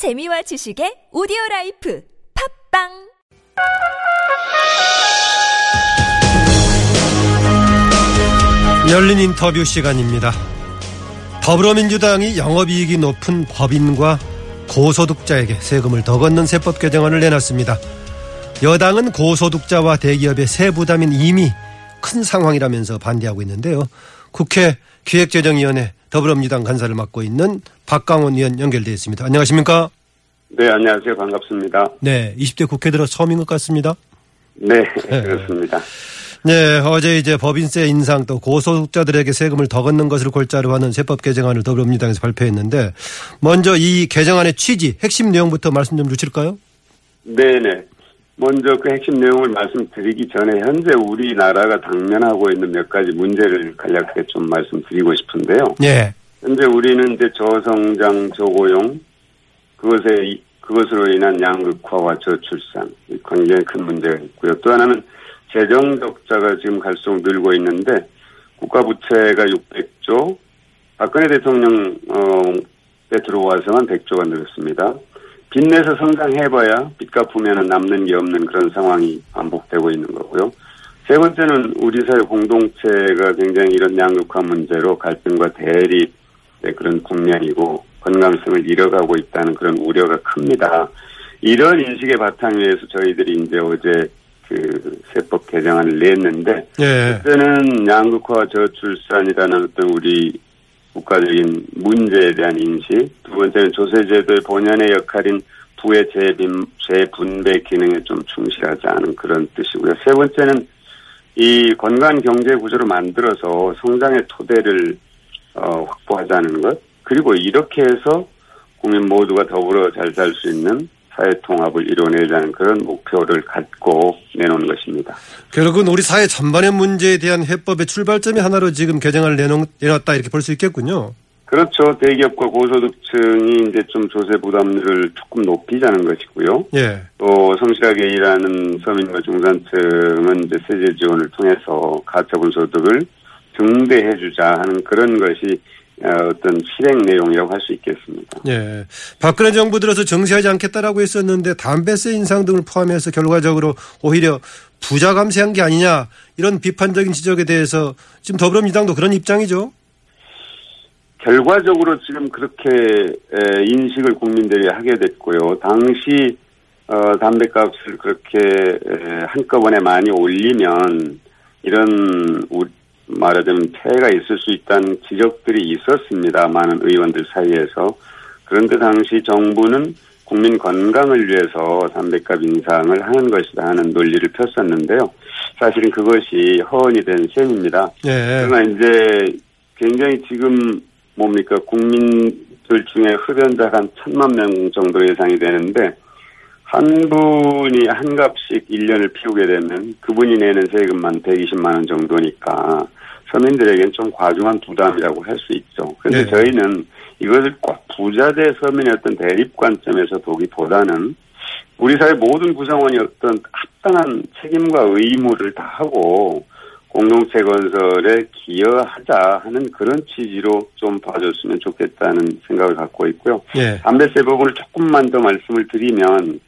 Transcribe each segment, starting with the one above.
재미와 지식의 오디오 라이프 팟빵 열린 인터뷰 시간입니다. 더불어민주당이 영업이익이 높은 법인과 고소득자에게 세금을 더 걷는 세법 개정안을 내놨습니다. 여당은 고소득자와 대기업의 세 부담인 이미 큰 상황이라면서 반대하고 있는데요. 국회 기획재정위원회 더불어민주당 간사를 맡고 있는 박강원 의원 연결되어 있습니다. 안녕하십니까? 네, 안녕하세요. 반갑습니다. 네, 20대 국회 들어 처음인 것 같습니다. 네, 그렇습니다. 네, 어제 이제 법인세 인상 또 고소득자들에게 세금을 더 걷는 것을 골자로 하는 세법 개정안을 더불어민주당에서 발표했는데 먼저 이 개정안의 취지, 핵심 내용부터 말씀 좀 주실까요? 네네. 먼저 그 핵심 내용을 말씀드리기 전에 현재 우리나라가 당면하고 있는 몇 가지 문제를 간략하게 좀 말씀드리고 싶은데요. 네. 현재 우리는 이제 저성장, 저고용, 그것에, 그것으로 인한 양극화와 저출산, 굉장히 큰 문제가 있고요. 또 하나는 재정 적자가 지금 갈수록 늘고 있는데 국가 부채가 600조, 박근혜 대통령 어에 들어와서만 100조가 늘었습니다. 빚내서 성장해봐야 빚 갚으면 남는 게 없는 그런 상황이 반복되고 있는 거고요. 세 번째는 우리 사회 공동체가 굉장히 이런 양극화 문제로 갈등과 대립의 그런 국면이고 건강성을 잃어가고 있다는 그런 우려가 큽니다. 이런 인식의 바탕 위에서 저희들이 이제 어제 그 세법 개정안을 냈는데 예. 그때는 양극화 저출산이라는 어떤 우리 국가적인 문제에 대한 인식, 두 번째는 조세제도의 본연의 역할인 부의 재빈, 재분배 기능에 좀 충실하지 않은 그런 뜻이고요. 세 번째는 이 건강 경제 구조를 만들어서 성장의 토대를 어, 확보하자는 것, 그리고 이렇게 해서 국민 모두가 더불어 잘 살 수 있는 사회 통합을 이뤄내자는 그런 목표를 갖고 내놓은 것입니다. 결국은 우리 사회 전반의 문제에 대한 해법의 출발점이 하나로 지금 개정안을 내놓, 내놨다 이렇게 볼 수 있겠군요. 그렇죠. 대기업과 고소득층이 이제 좀 조세 부담률을 조금 높이자는 것이고요. 예. 또 성실하게 일하는 서민과 중산층은 이제 세제 지원을 통해서 가처분 소득을 증대해주자 하는 그런 것이 어, 어떤 실행 내용이라고 할 수 있겠습니다. 예. 박근혜 정부 들어서 정시하지 않겠다라고 했었는데 담배세 인상 등을 포함해서 결과적으로 오히려 부자 감세한 게 아니냐 이런 비판적인 지적에 대해서 지금 더불어민주당도 그런 입장이죠. 결과적으로 지금 그렇게 에, 인식을 국민들이 하게 됐고요. 당시 어, 담배값을 그렇게 에, 한꺼번에 많이 올리면 이런 우, 말하자면 폐해가 있을 수 있다는 지적들이 있었습니다. 많은 의원들 사이에서. 그런데 당시 정부는 국민 건강을 위해서 담배값 인상을 하는 것이다 하는 논리를 폈었는데요. 사실은 그것이 허언이 된 셈입니다. 예. 그러나 이제 굉장히 지금 뭡니까 국민들 중에 흡연자가 한 천만 명 정도 예상이 되는데 한 분이 한 값씩 1년을 피우게 되면 그분이 내는 세금만 120만 원 정도니까 서민들에게는 좀 과중한 부담이라고 할 수 있죠. 그런데 네. 저희는 이것을 꼭 부자 대 서민의 어떤 대립 관점에서 보기보다는 우리 사회 모든 구성원이 어떤 합당한 책임과 의무를 다 하고 공동체 건설에 기여하자 하는 그런 취지로 좀 봐줬으면 좋겠다는 생각을 갖고 있고요. 예. 담배세 부분을 조금만 더 말씀을 드리면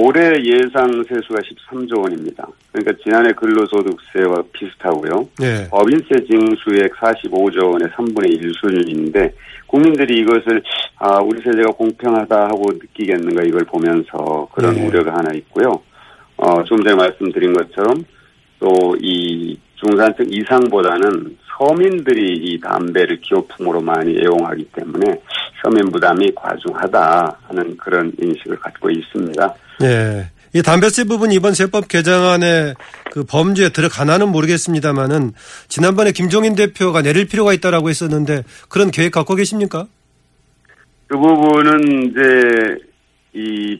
올해 예상 세수가 13조 원입니다. 그러니까 지난해 근로소득세와 비슷하고요. 예. 법인세 징수액 45조 원의 3분의 1 수준인데 국민들이 이것을 아 우리 세제가 공평하다 하고 느끼겠는가 이걸 보면서 그런 네. 우려가 하나 있고요. 어, 좀 전에 말씀드린 것처럼 또 이 중산층 이상보다는 서민들이 이 담배를 기호품으로 많이 애용하기 때문에 서민 부담이 과중하다 하는 그런 인식을 갖고 있습니다. 예. 이 담배세 부분 이번 세법 개정안에 그 범죄에 들어가나는 모르겠습니다만은 지난번에 김종인 대표가 내릴 필요가 있다라고 했었는데 그런 계획 갖고 계십니까? 그 부분은 이제 이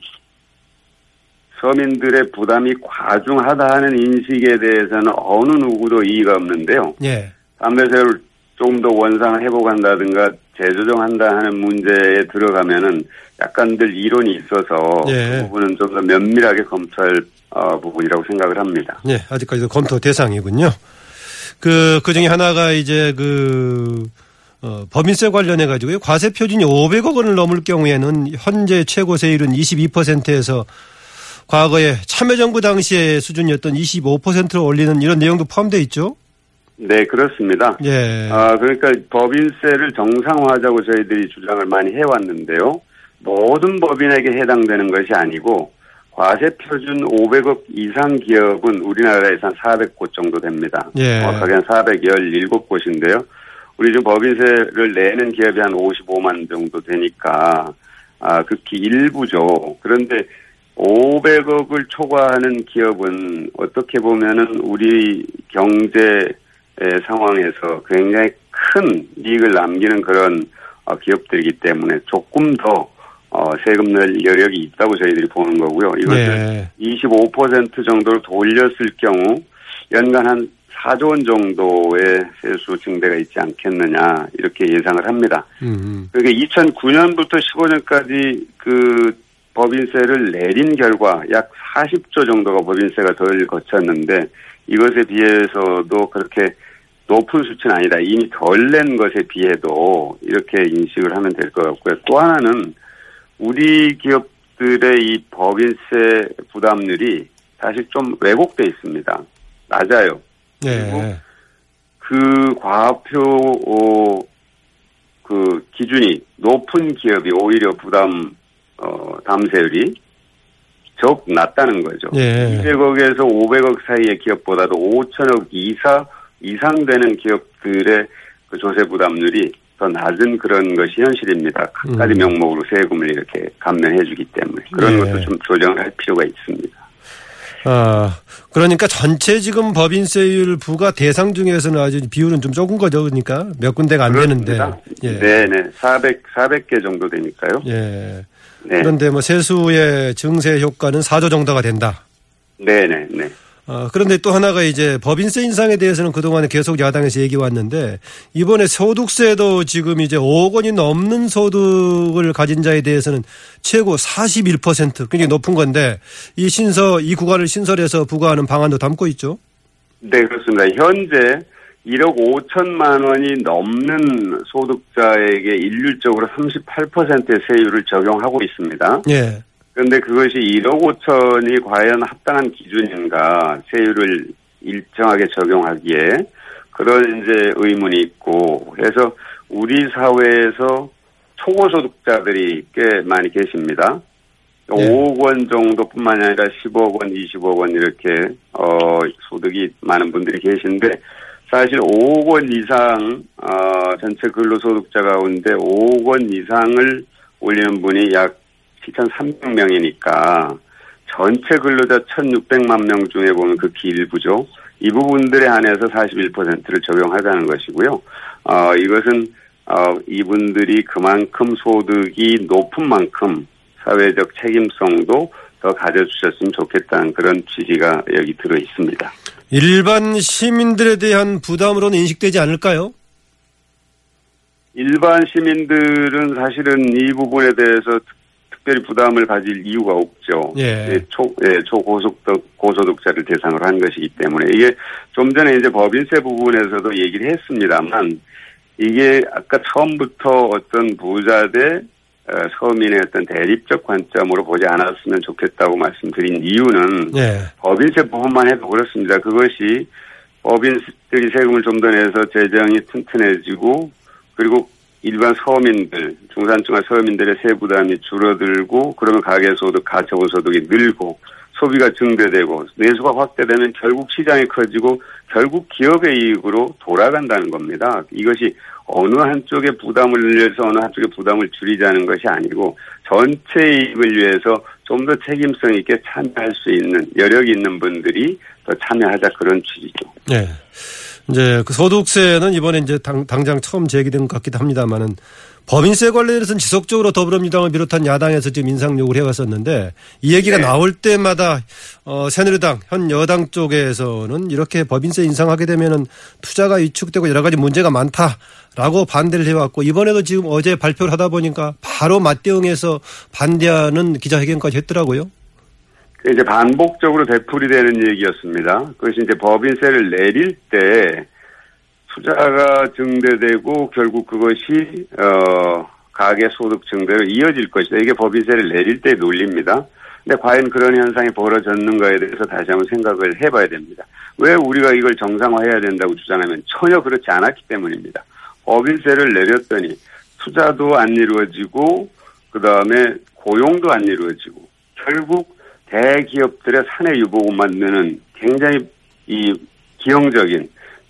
서민들의 부담이 과중하다 하는 인식에 대해서는 어느 누구도 이의가 없는데요. 예. 담배세를 조금 더 원상을 회복한다든가 재조정한다 하는 문제에 들어가면은 약간들 이론이 있어서 예. 그 부분은 좀 더 면밀하게 검토할 어, 부분이라고 생각을 합니다. 예. 아직까지도 검토 대상이군요. 그, 그 중에 하나가 이제 그, 어, 법인세 관련해 가지고 과세 표준이 500억 원을 넘을 경우에는 현재 최고 세율은 22%에서 과거에 참여정부 당시의 수준이었던 25%로 올리는 이런 내용도 포함되어 있죠. 네, 그렇습니다. 예. 아, 그러니까 법인세를 정상화하자고 저희들이 주장을 많이 해왔는데요. 모든 법인에게 해당되는 것이 아니고 과세 표준 500억 이상 기업은 우리나라에서 한 400곳 정도 됩니다. 예. 정확하게 한 417곳인데요. 우리 지금 법인세를 내는 기업이 한 55만 정도 되니까 아, 극히 일부죠. 그런데 500억을 초과하는 기업은 어떻게 보면은 우리 경제 상황에서 굉장히 큰 이익을 남기는 그런 어, 기업들이기 때문에 조금 더 어, 세금 낼 여력이 있다고 저희들이 보는 거고요. 이것을 네. 25% 정도로 돌렸을 경우 연간 한 4조 원 정도의 세수 증대가 있지 않겠느냐 이렇게 예상을 합니다. 음. 그게 2009년부터 15년까지 그 법인세를 내린 결과 약 40조 정도가 법인세가 덜 거쳤는데 이것에 비해서도 그렇게 높은 수치는 아니다. 이미 덜 낸 것에 비해도 이렇게 인식을 하면 될 것 같고요. 또 하나는 우리 기업들의 이 법인세 부담률이 사실 좀 왜곡돼 있습니다. 낮아요. 예. 그 과표 어, 그 기준이 높은 기업이 오히려 부담 어, 담세율이 적 낮다는 거죠. 예. 200억에서 500억 사이의 기업보다도 5천억 이사 이상 되는 기업들의 그 조세 부담률이 더 낮은 그런 것이 현실입니다. 각가지 음. 명목으로 세금을 이렇게 감면해주기 때문에 그런 예. 것도 좀 조정을 할 필요가 있습니다. 아, 그러니까 전체 지금 법인세율 부과 대상 중에서는 아주 비율은 좀 적은 거죠. 그러니까 몇 군데가 안 되는데. 그렇습니다. 예. 네네 400 400개 정도 되니까요. 예. 네. 그런데 뭐 세수의 증세 효과는 4조 정도가 된다. 네네 네. 어, 그런데 또 하나가 이제 법인세 인상에 대해서는 그동안에 계속 야당에서 얘기 왔는데 이번에 소득세도 지금 이제 5억 원이 넘는 소득을 가진 자에 대해서는 최고 41% 굉장히 높은 건데 이 신설 이 구간을 신설해서 부과하는 방안도 담고 있죠. 네, 그렇습니다. 현재 1억 5천만 원이 넘는 소득자에게 일률적으로 38%의 세율을 적용하고 있습니다. 예. 그런데 그것이 1억 5천이 과연 합당한 기준인가 세율을 일정하게 적용하기에 그런 이제 의문이 있고 해서 우리 사회에서 초고소득자들이 꽤 많이 계십니다. 네. 5억 원 정도뿐만이 아니라 10억 원, 20억 원 이렇게 어 소득이 많은 분들이 계신데 사실 5억 원 이상 어 전체 근로소득자 가운데 5억 원 이상을 올리는 분이 약 7,300명이니까 전체 근로자 1,600만 명 중에 보면 극히 일부죠. 이 부분들에 한해서 41%를 적용하자는 것이고요. 어, 이것은 어, 이분들이 그만큼 소득이 높은 만큼 사회적 책임성도 더 가져주셨으면 좋겠다는 그런 취지가 여기 들어 있습니다. 일반 시민들에 대한 부담으로는 인식되지 않을까요? 일반 시민들은 사실은 이 부분에 대해서 특- 특별히 부담을 가질 이유가 없죠. 예. 예, 초, 예, 초고소득, 고소득자를 대상으로 한 것이기 때문에 이게 좀 전에 이제 법인세 부분에서도 얘기를 했습니다만 이게 아까 처음부터 어떤 부자 대 어, 서민의 어떤 대립적 관점으로 보지 않았으면 좋겠다고 말씀드린 이유는 예. 법인세 부분만 해도 그렇습니다. 그것이 법인들이 세금을 좀 더 내서 재정이 튼튼해지고 그리고 일반 서민들, 중산층과 서민들의 세부담이 줄어들고 그러면 가계소득, 가처분 소득이 늘고 소비가 증대되고 내수가 확대되면 결국 시장이 커지고 결국 기업의 이익으로 돌아간다는 겁니다. 이것이 어느 한쪽에 부담을 늘려서 어느 한쪽에 부담을 줄이자는 것이 아니고 전체 이익을 위해서 좀 더 책임성 있게 참여할 수 있는 여력 있는 분들이 더 참여하자 그런 취지죠. 예. 이제 그 소득세는 이번에 이제 당, 당장 처음 제기된 것 같기도 합니다만은 법인세 관련해서는 지속적으로 더불어민주당을 비롯한 야당에서 지금 인상 요구를 해왔었는데 이 얘기가 네. 나올 때마다 어, 새누리당 현 여당 쪽에서는 이렇게 법인세 인상하게 되면은 투자가 위축되고 여러 가지 문제가 많다라고 반대를 해왔고 이번에도 지금 어제 발표를 하다 보니까 바로 맞대응해서 반대하는 기자회견까지 했더라고요. 그 이제 반복적으로 되풀이되는 얘기였습니다. 그것이 이제 법인세를 내릴 때 투자가 증대되고 결국 그것이 어 가계 소득 증대로 이어질 것이다. 이게 법인세를 내릴 때 논리입니다. 근데 과연 그런 현상이 벌어졌는가에 대해서 다시 한번 생각을 해봐야 됩니다. 왜 우리가 이걸 정상화해야 된다고 주장하면 전혀 그렇지 않았기 때문입니다. 법인세를 내렸더니 투자도 안 이루어지고 그 다음에 고용도 안 이루어지고 결국 대기업들의 사내 유복을 만드는 굉장히 이 기형적인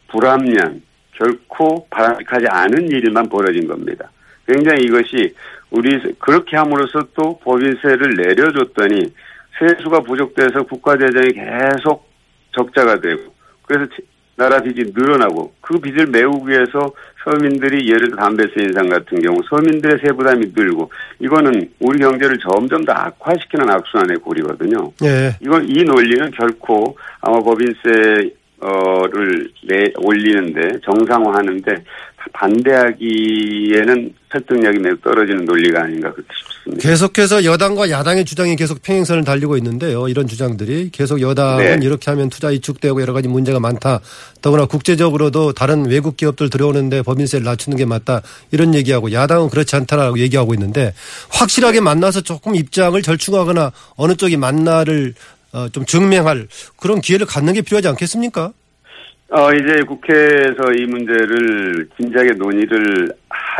불합리한 결코 바람직하지 않은 일만 벌어진 겁니다. 굉장히 이것이 우리 그렇게 함으로써 또 법인세를 내려줬더니 세수가 부족돼서 국가 재정이 계속 적자가 되고 그래서 나라 빚이 늘어나고 그 빚을 메우기 위해서 서민들이 예를 들어 담배세 인상 같은 경우 서민들의 세부담이 늘고 이거는 우리 경제를 점점 더 악화시키는 악순환의 고리거든요. 예. 이건 이 논리는 결코 아마 법인세 어를 내 올리는데 정상화하는데 반대하기에는 설득력이 매우 떨어지는 논리가 아닌가 그렇게 싶습니다. 계속해서 여당과 야당의 주장이 계속 평행선을 달리고 있는데요. 이런 주장들이 계속 여당은 네. 이렇게 하면 투자 이축되고 여러 가지 문제가 많다. 더구나 국제적으로도 다른 외국 기업들 들어오는데 법인세를 낮추는 게 맞다. 이런 얘기하고 야당은 그렇지 않다라고 얘기하고 있는데 확실하게 만나서 조금 입장을 절충하거나 어느 쪽이 맞나를 어, 좀 증명할 그런 기회를 갖는 게 필요하지 않겠습니까? 어, 이제 국회에서 이 문제를 진지하게 논의를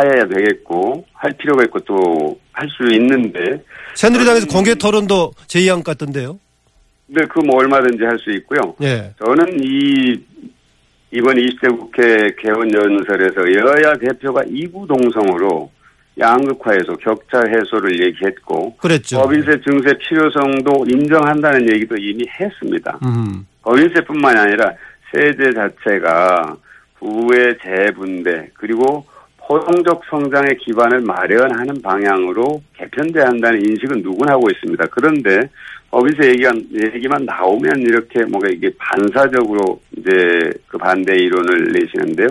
해야 되겠고, 할 필요가 있고 또 할 수 있는데, 새누리당에서 음. 공개 토론도 제의한 것 같던데요. 근데 그뭐 얼마든지 할 수 있고요. 예. 저는 이, 이번 20대 국회 개원연설에서 여야 대표가 이구동성으로 양극화해서 격차 해소를 얘기했고, 그랬죠. 법인세 증세 필요성도 인정한다는 얘기도 이미 했습니다. 음. 법인세뿐만이 아니라 세제 자체가 부의 재분배 그리고 포용적 성장의 기반을 마련하는 방향으로 개편돼야 한다는 인식은 누구나 하고 있습니다. 그런데 법인세 얘기만, 얘기만 나오면 이렇게 뭔가 이게 반사적으로 이제 그 반대 이론을 내시는데요.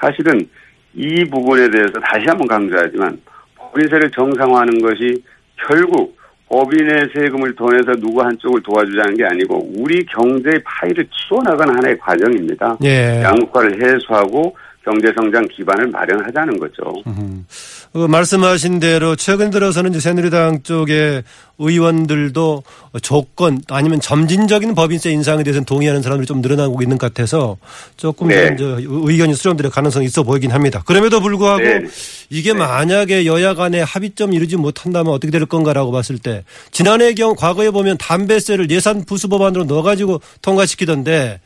사실은 이 부분에 대해서 다시 한번 강조하지만 법인세를 정상화하는 것이 결국 법인의 세금을 돈에서 누구 한쪽을 도와주자는 게 아니고 우리 경제의 파이를 키워나가는 하나의 과정입니다. 예. 양극화를 해소하고 경제 성장 기반을 마련하자는 거죠. 음. 어, 말씀하신 대로 최근 들어서는 이제 새누리당 쪽의 의원들도 조건 아니면 점진적인 법인세 인상에 대해서는 동의하는 사람들이 좀 늘어나고 있는 것 같아서 조금 네. 더 이제 의견이 수렴될 가능성이 있어 보이긴 합니다. 그럼에도 불구하고 네. 이게 만약에 여야 간에 합의점 이루지 못한다면 어떻게 될 건가라고 봤을 때 지난해 경우 과거에 보면 담배세를 예산 부수 법안으로 넣어가지고 통과시키던데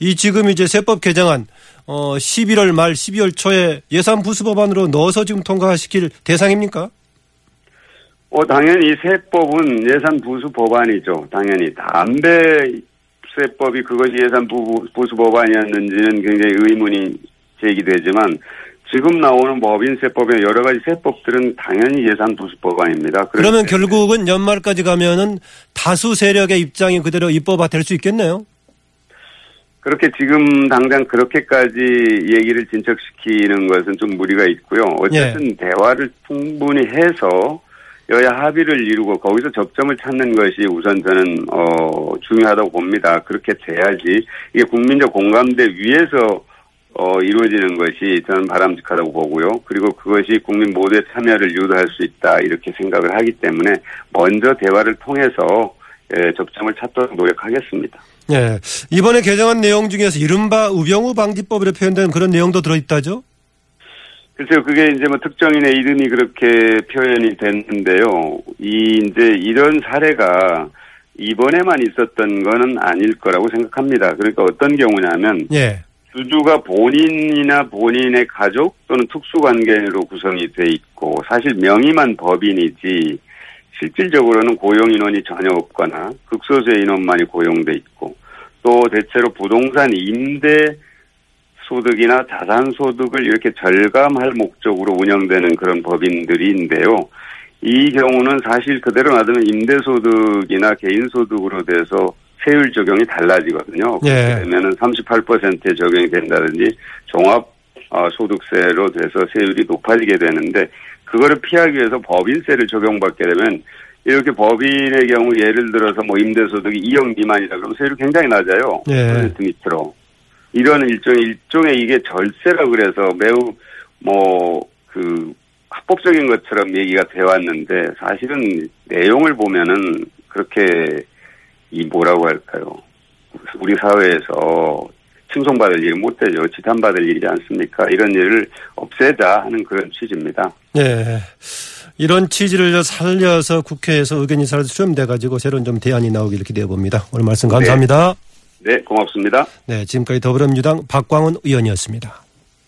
이 지금 이제 세법 개정안 어 11월 말 12월 초에 예산 부수 법안으로 넣어서 지금 통과시킬 대상입니까? 어, 당연히 세법은 예산 부수 법안이죠. 당연히 담배 세법이 그것이 예산 부, 부수 법안이었는지는 굉장히 의문이 제기되지만 지금 나오는 법인세법의 여러 가지 세법들은 당연히 예산 부수 법안입니다. 그렇기 그러면 결국은 연말까지 가면은 다수 세력의 입장이 그대로 입법화 될 수 있겠네요. 그렇게 지금 당장 그렇게까지 얘기를 진척시키는 것은 좀 무리가 있고요. 어쨌든 예. 대화를 충분히 해서 여야 합의를 이루고 거기서 접점을 찾는 것이 우선 저는 어 중요하다고 봅니다. 그렇게 돼야지 이게 국민적 공감대 위에서 어 이루어지는 것이 저는 바람직하다고 보고요. 그리고 그것이 국민 모두의 참여를 유도할 수 있다 이렇게 생각을 하기 때문에 먼저 대화를 통해서 예, 접점을 찾도록 노력하겠습니다. 예. 이번에 개정한 내용 중에서 이른바 우병우 방지법으로 표현된 그런 내용도 들어있다죠? 글쎄요, 그게 이제 뭐 특정인의 이름이 그렇게 표현이 됐는데요. 이 이제 이런 사례가 이번에만 있었던 거는 아닐 거라고 생각합니다. 그러니까 어떤 경우냐면 예. 주주가 본인이나 본인의 가족 또는 특수관계로 구성이 돼 있고 사실 명의만 법인이지 실질적으로는 고용 인원이 전혀 없거나 극소수의 인원만이 고용돼 있고 또 대체로 부동산 임대 소득이나 자산 소득을 이렇게 절감할 목적으로 운영되는 그런 법인들인데요. 이 경우는 사실 그대로 놔두면 임대 소득이나 개인 소득으로 돼서 세율 적용이 달라지거든요. 예. 그렇게 되면은 38%에 적용이 된다든지 종합 어, 소득세로 돼서 세율이 높아지게 되는데 그거를 피하기 위해서 법인세를 적용받게 되면 이렇게 법인의 경우 예를 들어서 뭐 임대소득이 2억 미만이다 그러면 세율이 굉장히 낮아요. 예. 퍼센트 밑으로. 이런 일종 일종의 이게 절세라 그래서 매우 뭐 그 합법적인 것처럼 얘기가 돼 왔는데 사실은 내용을 보면은 그렇게 이 뭐라고 할까요? 우리 사회에서 칭송받을 일이 못 되죠. 지탄받을 일이지 않습니까? 이런 일을 없애자 하는 그런 취지입니다. 네. 이런 취지를 살려서 국회에서 의견이 잘 수렴돼가지고 새로운 좀 대안이 나오기를 기대해 봅니다. 오늘 말씀 감사합니다. 네, 고맙습니다. 네, 지금까지 더불어민주당 박광훈 의원이었습니다.